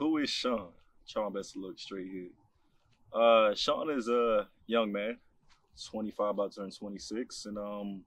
Who is Sean? Try my best to look straight here. Uh, Sean is a young man, 25, about to turn 26, and um,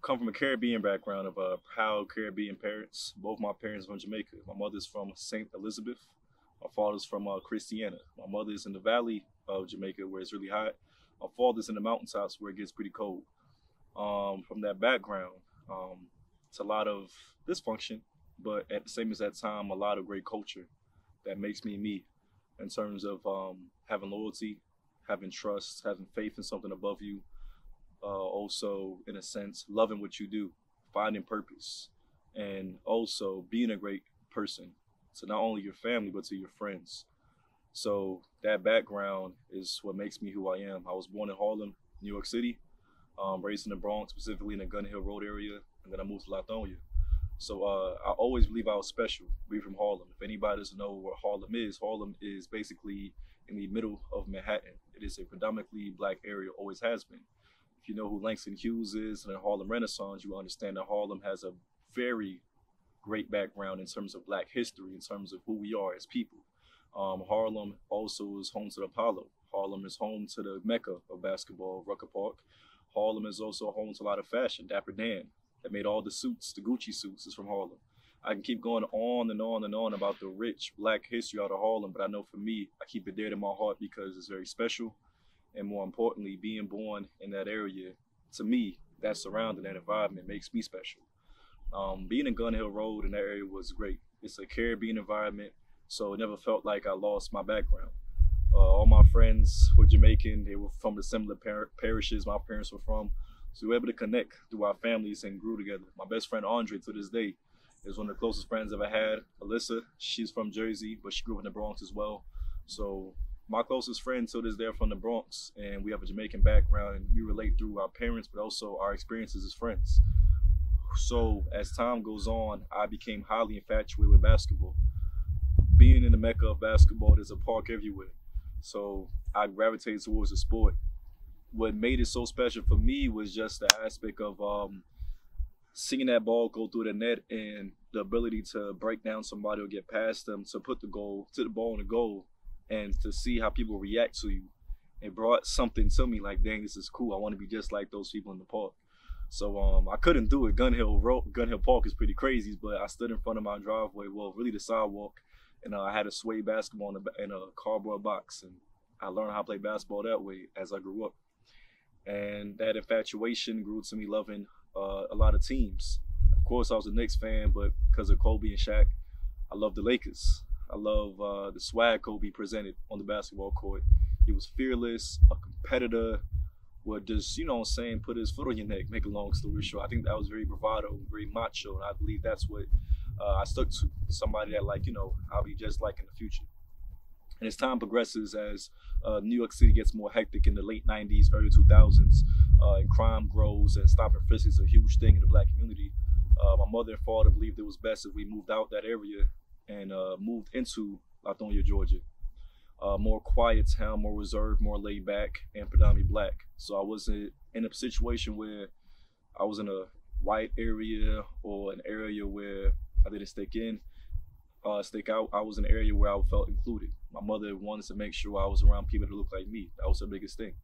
come from a Caribbean background of uh, proud Caribbean parents. Both my parents from Jamaica. My mother's from St. Elizabeth. My father's from uh, Christiana. My mother's in the valley of Jamaica where it's really hot. My father's in the mountaintops where it gets pretty cold. Um, from that background, um, it's a lot of dysfunction, but at the same as that time, a lot of great culture that makes me me in terms of um, having loyalty, having trust, having faith in something above you. Uh, also, in a sense, loving what you do, finding purpose, and also being a great person to not only your family but to your friends. So that background is what makes me who I am. I was born in Harlem, New York City, um, raised in the Bronx, specifically in the Gun Hill Road area, and then I moved to Lithonia. So uh, I always believe I was special, being from Harlem. If anybody doesn't know what Harlem is, Harlem is basically in the middle of Manhattan. It is a predominantly black area, always has been. If you know who Langston Hughes is and the Harlem Renaissance, you understand that Harlem has a very great background in terms of black history, in terms of who we are as people. Um, Harlem also is home to the Apollo. Harlem is home to the Mecca of basketball, Rucker Park. Harlem is also home to a lot of fashion. Dapper Dan, that made all the suits, the Gucci suits, is from Harlem. I can keep going on and on and on about the rich black history out of Harlem, but I know for me, I keep it dear to my heart because it's very special. And more importantly, being born in that area, to me, that surrounding, that environment makes me special. Um, being in Gun Hill Road in that area was great. It's a Caribbean environment so it never felt like I lost my background. Uh, all my friends were Jamaican. They were from the similar par- parishes my parents were from. So we were able to connect through our families and grew together. My best friend Andre to this day is one of the closest friends I've ever had. Alyssa, she's from Jersey, but she grew up in the Bronx as well. So my closest friend to this day from the Bronx, and we have a Jamaican background, and we relate through our parents, but also our experiences as friends. So as time goes on, I became highly infatuated with basketball being in the mecca of basketball, there's a park everywhere. So I gravitated towards the sport. What made it so special for me was just the aspect of um, seeing that ball go through the net and the ability to break down somebody or get past them to put the goal to the ball in the goal and to see how people react to you. It brought something to me like, dang, this is cool. I want to be just like those people in the park. So um, I couldn't do it. Gun Hill Road, Gun Hill Park is pretty crazy, but I stood in front of my driveway, well, really the sidewalk, and uh, I had a sway basketball in a, in a cardboard box, and I learned how to play basketball that way as I grew up. And that infatuation grew to me loving uh, a lot of teams. Of course, I was a Knicks fan, but because of Kobe and Shaq, I love the Lakers. I love uh, the swag Kobe presented on the basketball court. He was fearless, a competitor, would just, you know I'm saying, put his foot on your neck, make a long story short. I think that was very bravado, very macho, and I believe that's what uh, I stuck to somebody that like you know I'll be just like in the future. And as time progresses, as uh, New York City gets more hectic in the late 90s, early 2000s, uh, and crime grows and stop and frisk is a huge thing in the black community, uh, my mother and father believed it was best if we moved out that area and uh, moved into Lithonia, Georgia. Uh, more quiet town, more reserved, more laid back, and predominantly black. So I wasn't in a situation where I was in a white area or an area where I didn't stick in, uh, stick out. I was in an area where I felt included. My mother wanted to make sure I was around people that looked like me. That was the biggest thing.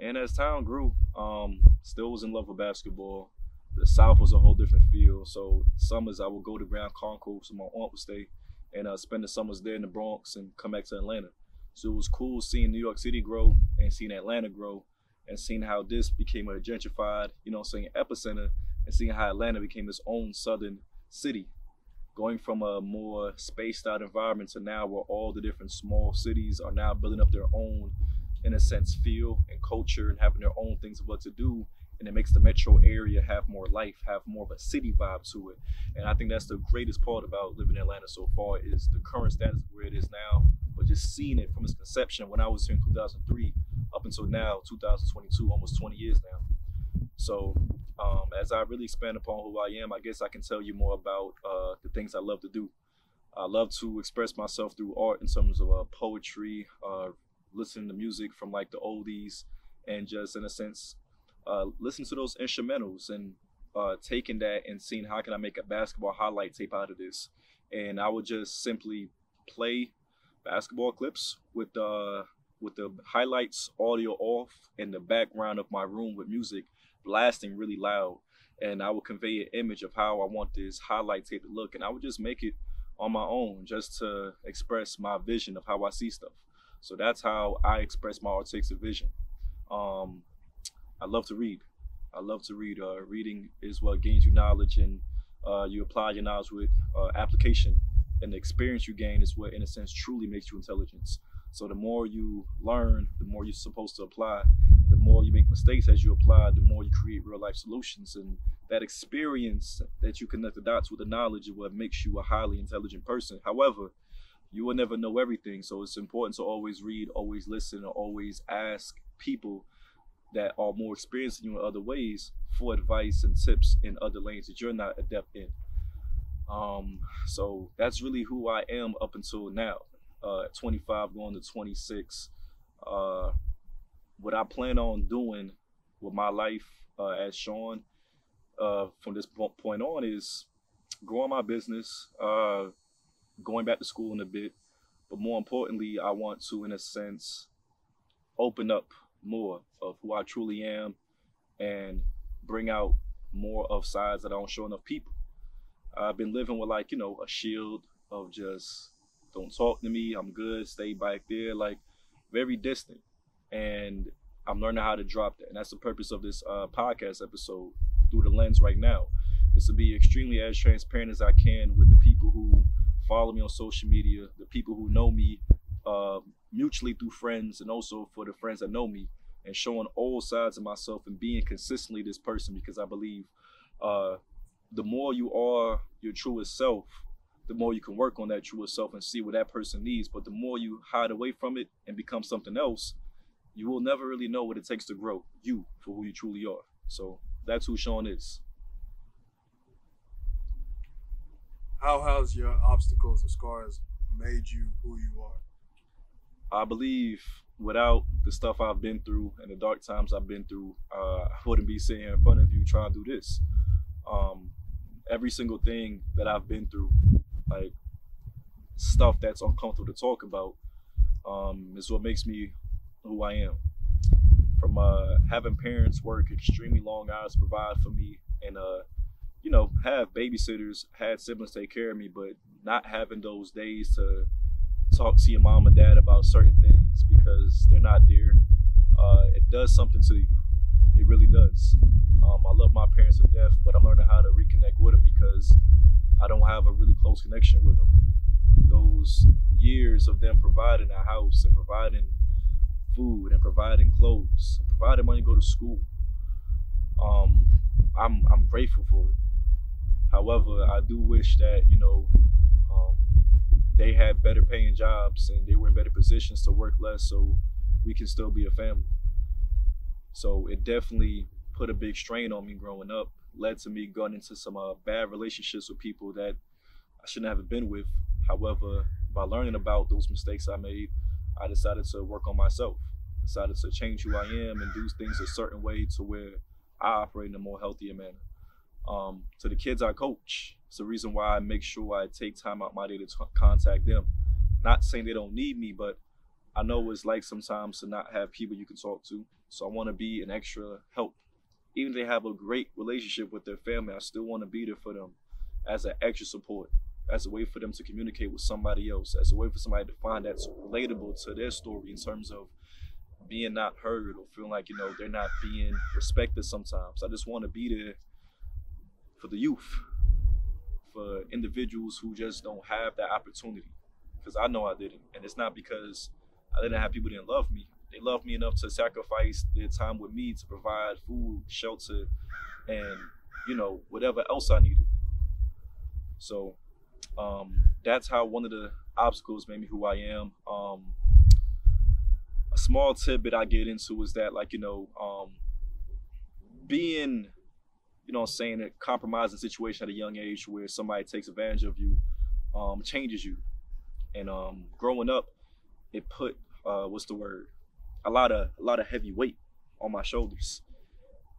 And as time grew, um, still was in love with basketball. The South was a whole different feel. So summers I would go to Grand Concourse, so my aunt would stay, and uh, spend the summers there in the Bronx and come back to Atlanta. So it was cool seeing New York City grow and seeing Atlanta grow and seeing how this became a gentrified, you know, saying epicenter, and seeing how Atlanta became its own southern city going from a more spaced out environment to now where all the different small cities are now building up their own, in a sense, feel and culture and having their own things of what to do. And it makes the metro area have more life, have more of a city vibe to it. And I think that's the greatest part about living in Atlanta so far is the current status where it is now, but just seeing it from its conception when I was here in 2003 up until now, 2022, almost 20 years now. So um, as I really expand upon who I am, I guess I can tell you more about uh, the things I love to do. I love to express myself through art in terms of uh, poetry, uh, listening to music from like the oldies, and just in a sense, uh, listen to those instrumentals and uh, taking that and seeing how can I make a basketball highlight tape out of this, and I would just simply play basketball clips with uh with the highlights audio off in the background of my room with music blasting really loud and I would convey an image of how I want this highlight tape to look and I would just make it on my own just to express my vision of how I see stuff. So that's how I express my artistic vision. Um, I love to read. I love to read. Uh, reading is what gains you knowledge and uh, you apply your knowledge with uh, application and the experience you gain is what in a sense truly makes you intelligent so the more you learn the more you're supposed to apply more you make mistakes as you apply the more you create real life solutions and that experience that you connect the dots with the knowledge of what makes you a highly intelligent person however you will never know everything so it's important to always read always listen and always ask people that are more experienced than you in other ways for advice and tips in other lanes that you're not adept in. Um, so that's really who I am up until now. Uh, 25 going to 26. Uh, what I plan on doing with my life uh, as Sean uh, from this point on is growing my business, uh, going back to school in a bit, but more importantly, I want to, in a sense, open up more of who I truly am and bring out more of sides that I don't show enough people. I've been living with like, you know, a shield of just don't talk to me, I'm good, stay back there, like very distant. And I'm learning how to drop that. And that's the purpose of this uh, podcast episode through the lens right now. Is to be extremely as transparent as I can with the people who follow me on social media, the people who know me uh, mutually through friends, and also for the friends that know me, and showing all sides of myself and being consistently this person because I believe uh, the more you are your truest self, the more you can work on that truest self and see what that person needs. But the more you hide away from it and become something else, you will never really know what it takes to grow you for who you truly are. So that's who Sean is. How has your obstacles or scars made you who you are? I believe without the stuff I've been through and the dark times I've been through, uh, I wouldn't be sitting in front of you trying to do this. Um, every single thing that I've been through, like stuff that's uncomfortable to talk about, um, is what makes me who I am. From uh, having parents work extremely long hours to provide for me, and uh, you know, have babysitters, had siblings take care of me, but not having those days to talk to your mom and dad about certain things because they're not there. Uh, it does something to you. It really does. Um, I love my parents to death, but I'm learning how to reconnect with them because I don't have a really close connection with them. Those years of them providing a house and providing food and providing clothes and providing money to go to school, um, I'm I'm grateful for it. However, I do wish that you know um, they had better paying jobs and they were in better positions to work less so we can still be a family. So it definitely put a big strain on me growing up, led to me going into some uh, bad relationships with people that I shouldn't have been with. However, by learning about those mistakes I made, I decided to work on myself, decided to change who I am and do things a certain way to where I operate in a more healthier manner. Um, to the kids I coach, it's the reason why I make sure I take time out my day to t- contact them. Not saying they don't need me, but I know it's like sometimes to not have people you can talk to. So I want to be an extra help. Even if they have a great relationship with their family, I still want to be there for them as an extra support, as a way for them to communicate with somebody else, as a way for somebody to find that's relatable to their story in terms of being not heard or feeling like, you know, they're not being respected sometimes. I just want to be there for the youth for individuals who just don't have that opportunity. Because I know I didn't, and it's not because I didn't have people didn't love me. They loved me enough to sacrifice their time with me to provide food, shelter, and you know whatever else I needed. So um, that's how one of the obstacles made me who I am. Um, a small tidbit I get into is that like you know um, being you know I'm saying, a compromising situation at a young age where somebody takes advantage of you, um, changes you. And um, growing up, it put uh, what's the word? A lot of a lot of heavy weight on my shoulders.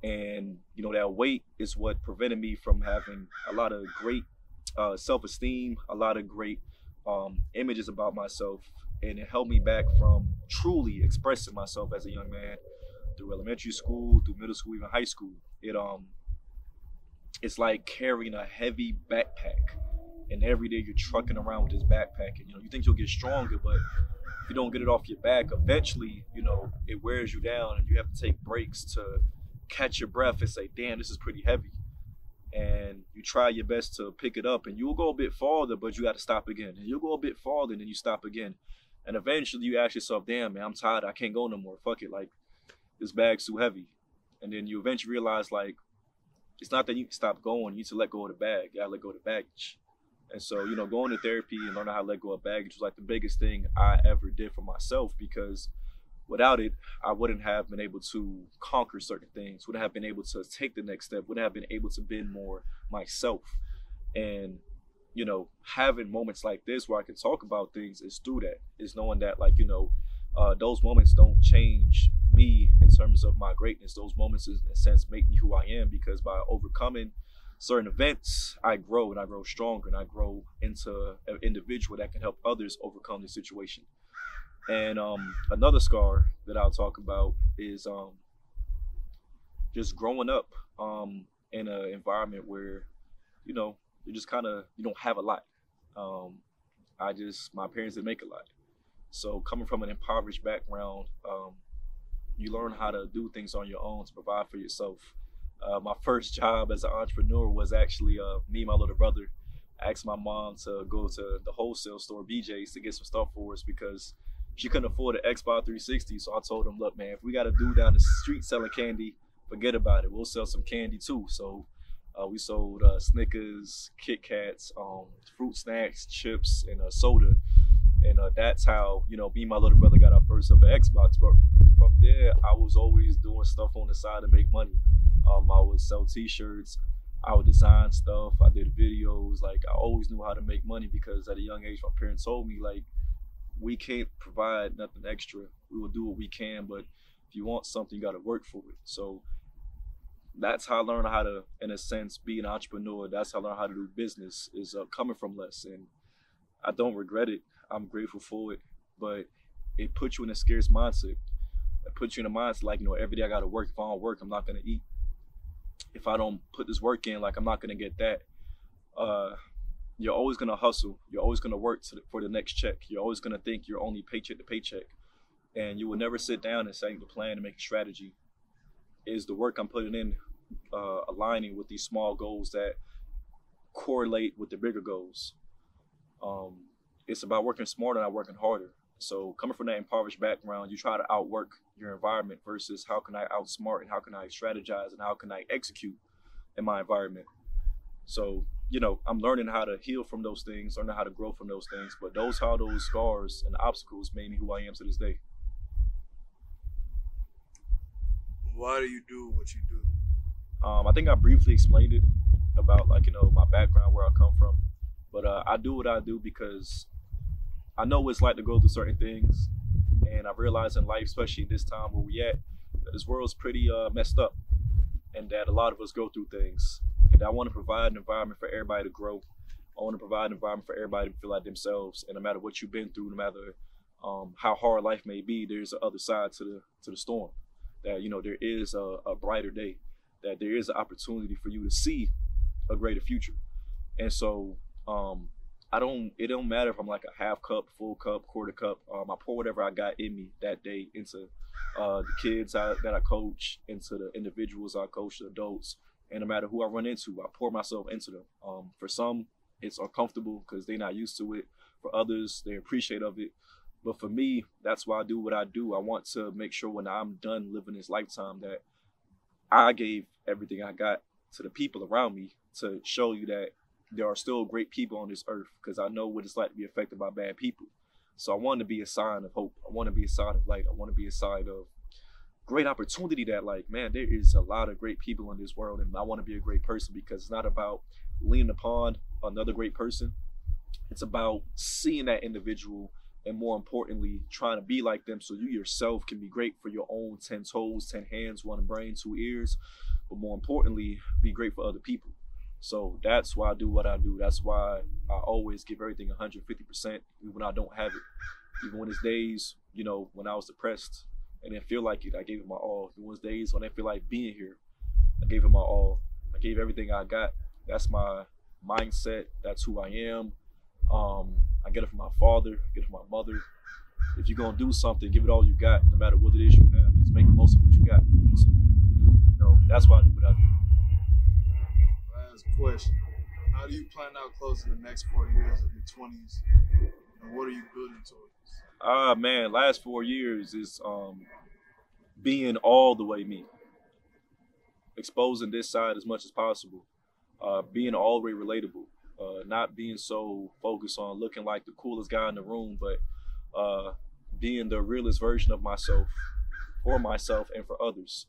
And you know that weight is what prevented me from having a lot of great uh, self-esteem, a lot of great um, images about myself, and it held me back from truly expressing myself as a young man through elementary school, through middle school, even high school. It um, it's like carrying a heavy backpack, and every day you're trucking around with this backpack, and you know you think you'll get stronger, but if you don't get it off your back, eventually, you know, it wears you down, and you have to take breaks to catch your breath and say, "Damn, this is pretty heavy." And you try your best to pick it up and you'll go a bit farther but you got to stop again. And you'll go a bit farther and then you stop again. And eventually you ask yourself damn man i'm tired. I can't go no more. Fuck it. Like this bag's too heavy. And then you eventually realize like it's not that you can stop going. You need to let go of the bag. You gotta let go of the baggage. And so you know going to therapy and learning how to let go of baggage was like the biggest thing i ever did for myself because without it, I wouldn't have been able to conquer certain things, wouldn't have been able to take the next step, wouldn't have been able to be more myself. And, you know, having moments like this where I can talk about things is through that, is knowing that, like, you know, uh, those moments don't change me in terms of my greatness. Those moments, in a sense, make me who I am because by overcoming certain events, I grow and I grow stronger and I grow into an individual that can help others overcome the situation. And um, another scar that I'll talk about is um, just growing up um, in an environment where, you know, you just kind of you don't have a lot. Um, I just my parents didn't make a lot, so coming from an impoverished background, um, you learn how to do things on your own to provide for yourself. Uh, my first job as an entrepreneur was actually uh, me and my little brother asked my mom to go to the wholesale store BJ's to get some stuff for us because she couldn't afford an Xbox 360. So I told him, look, man, if we got a dude down the street selling candy, forget about it. We'll sell some candy too. So uh, we sold uh, Snickers, Kit Kats, um, fruit snacks, chips, and a soda. And uh, that's how, you know, me and my little brother got our first ever Xbox. But from there, I was always doing stuff on the side to make money. Um, I would sell t-shirts. I would design stuff. I did videos. Like I always knew how to make money because at a young age, my parents told me like, we can't provide nothing extra. We will do what we can, but if you want something, you got to work for it. So that's how I learned how to, in a sense, be an entrepreneur. That's how I learned how to do business. Is uh, coming from less, and I don't regret it. I'm grateful for it, but it puts you in a scarce mindset. It puts you in a mindset like you know every day I got to work. If I don't work, I'm not gonna eat. If I don't put this work in, like I'm not gonna get that. Uh, you're always gonna hustle. You're always gonna work the, for the next check. You're always gonna think you're only paycheck to paycheck, and you will never sit down and say the plan and make a strategy. Is the work I'm putting in uh, aligning with these small goals that correlate with the bigger goals? Um, it's about working smarter, not working harder. So coming from that impoverished background, you try to outwork your environment versus how can I outsmart and how can I strategize and how can I execute in my environment. So you know, I'm learning how to heal from those things, learning how to grow from those things. But those how those scars and obstacles made me who I am to this day. Why do you do what you do? Um, I think I briefly explained it about like you know my background, where I come from. But uh, I do what I do because I know what it's like to go through certain things, and I realize in life, especially in this time where we at, that this world's pretty uh, messed up, and that a lot of us go through things I want to provide an environment for everybody to grow. I want to provide an environment for everybody to feel like themselves. And no matter what you've been through, no matter um, how hard life may be, there's another side to the to the storm. That you know there is a, a brighter day. That there is an opportunity for you to see a greater future. And so um, I don't. It don't matter if I'm like a half cup, full cup, quarter cup. Um, I pour whatever I got in me that day into uh, the kids I, that I coach, into the individuals I coach, the adults, and no matter who I run into, I pour myself into them. Um, for some, it's uncomfortable because they're not used to it. For others, they appreciate of it. But for me, that's why I do what I do. I want to make sure when I'm done living this lifetime that I gave everything I got to the people around me to show you that there are still great people on this earth because I know what it's like to be affected by bad people. So I want to be a sign of hope. I want to be a sign of light. I want to be a sign of great opportunity that like man there is a lot of great people in this world and i want to be a great person because it's not about leaning upon another great person it's about seeing that individual and more importantly trying to be like them so you yourself can be great for your own 10 toes 10 hands one brain two ears but more importantly be great for other people So that's why I do what I do. That's why I always give everything 150%, even when I don't have it. Even when it's days, you know, when I was depressed and didn't feel like it, I gave it my all. When it's days when I didn't feel like being here, I gave it my all. I gave everything I got. That's my mindset. That's who I am. Um, I get it from my father, I get it from my mother. If you're gonna do something, give it all you got, no matter what it is you have. Just make the most of what you got. So, you know, that's why I do what I do. Last question. How do you plan out closing the next four years of your twenties? And what are you building towards? Ah man, last four years is um being all the way me. Exposing this side as much as possible. Uh, being all the way relatable. Uh, not being so focused on looking like the coolest guy in the room, but uh, being the realest version of myself for myself and for others.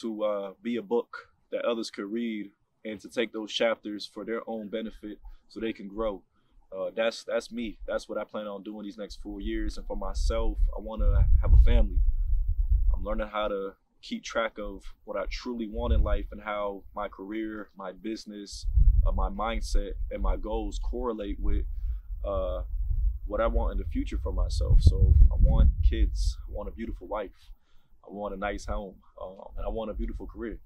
To uh, be a book that others could read and to take those chapters for their own benefit so they can grow. Uh, that's that's me. That's what I plan on doing these next four years. And for myself, I want to have a family. I'm learning how to keep track of what I truly want in life and how my career, my business, uh, my mindset, and my goals correlate with uh, what I want in the future for myself. So I want kids. I want a beautiful wife. I want a nice home. Um, and I want a beautiful career.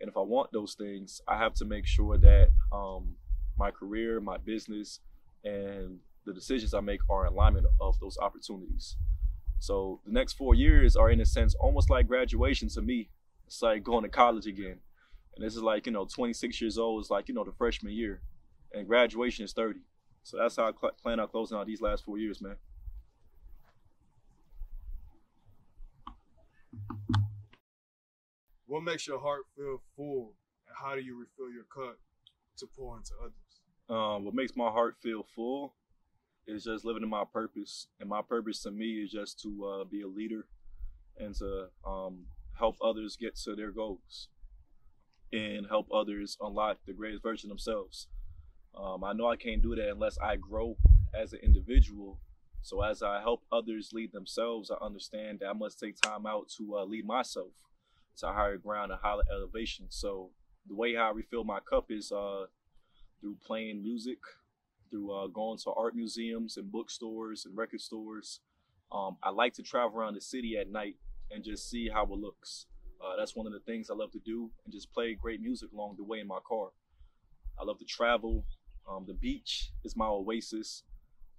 And if I want those things, I have to make sure that um, my career, my business, and the decisions I make are in alignment of those opportunities. So the next four years are, in a sense, almost like graduation to me. It's like going to college again. And this is like, you know, 26 years old is like, you know, the freshman year. And graduation is 30. So that's how I cl- plan on closing out these last four years, man. What makes your heart feel full, and how do you refill your cup to pour into others? Um, what makes my heart feel full is just living in my purpose, and my purpose to me is just to uh, be a leader and to um, help others get to their goals and help others unlock the greatest version themselves. Um, I know I can't do that unless I grow as an individual. So as I help others lead themselves, I understand that I must take time out to uh, lead myself to higher ground and higher elevation. So the way how I refill my cup is uh, through playing music, through uh, going to art museums and bookstores and record stores. Um, I like to travel around the city at night and just see how it looks. Uh, that's one of the things I love to do and just play great music along the way in my car. I love to travel. Um, the beach is my oasis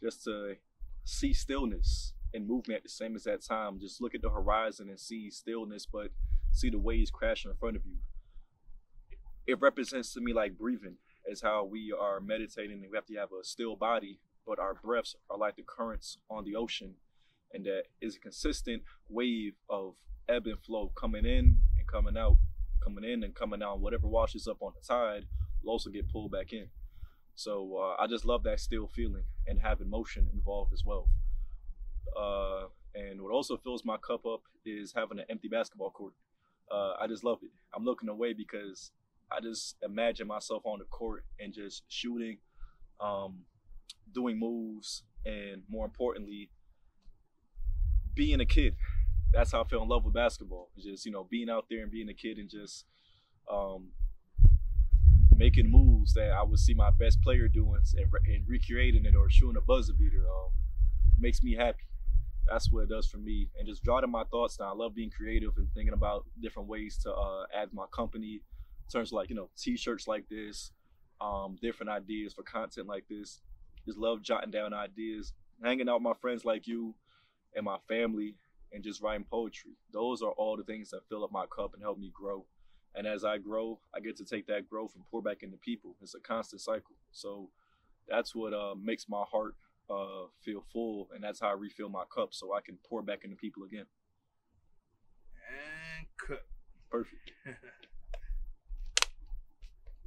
just to see stillness and movement at the same as that time. Just look at the horizon and see stillness, but see the waves crashing in front of you. It represents to me like breathing, is how we are meditating and we have to have a still body, but our breaths are like the currents on the ocean, and that is a consistent wave of ebb and flow coming in and coming out, coming in and coming out. Whatever washes up on the tide will also get pulled back in. So uh, I just love that still feeling and having motion involved as well. Uh, and what also fills my cup up is having an empty basketball court. Uh, I just love it. I'm looking away because I just imagine myself on the court and just shooting, um, doing moves, and more importantly, being a kid. That's how I fell in love with basketball. Just you know, being out there and being a kid and just um, making moves that I would see my best player doing and, re- and recreating it or shooting a buzzer beater um, makes me happy. That's what it does for me. And just jotting my thoughts down. I love being creative and thinking about different ways to uh, add my company terms of like, you know, t-shirts like this, um, different ideas for content like this. Just love jotting down ideas, hanging out with my friends like you and my family and just writing poetry. Those are all the things that fill up my cup and help me grow. And as I grow, I get to take that growth and pour back into people. It's a constant cycle. So that's what uh, makes my heart uh, feel full, and that's how I refill my cup so I can pour back into people again. And cut. Perfect.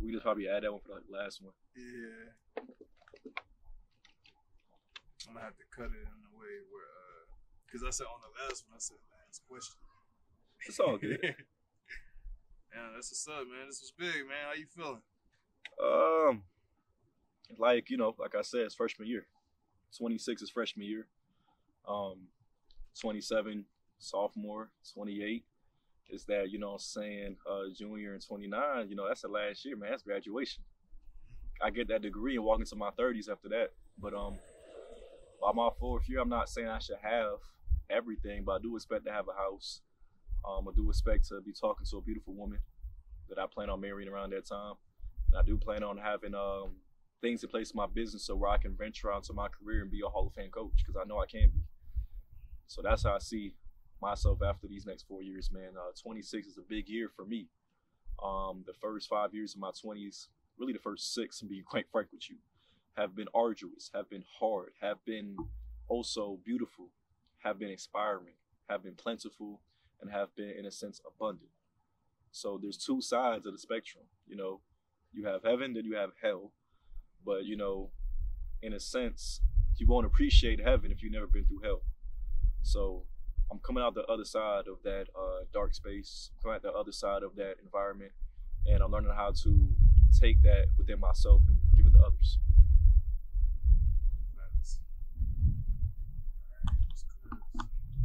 we just probably add that one for the last one. Yeah. I'm gonna have to cut it in a way where, uh, cause I said on the last one, I said last question. It's all good. yeah, that's what's up, man. This was big, man. How you feeling? Um, like you know, like I said, it's freshman year. 26 is freshman year. Um, 27 sophomore. 28 is that you know I'm saying uh, junior and 29. You know that's the last year, man. That's graduation. I get that degree and walk into my 30s after that. But um, by my fourth year, I'm not saying I should have everything, but I do expect to have a house. Um, I do expect to be talking to a beautiful woman that I plan on marrying around that time. And I do plan on having um, things in place in my business so where I can venture out my career and be a Hall of Fame coach because I know I can be. So that's how I see myself after these next four years, man. Uh, 26 is a big year for me. Um, the first five years of my 20s, really the first six, and be quite frank with you, have been arduous, have been hard, have been also beautiful, have been inspiring, have been plentiful, and have been, in a sense, abundant. So there's two sides of the spectrum. You know, you have heaven, then you have hell. But, you know, in a sense, you won't appreciate heaven if you've never been through hell. So I'm coming out the other side of that uh, dark space, coming out the other side of that environment, and I'm learning how to take that within myself and give it to others.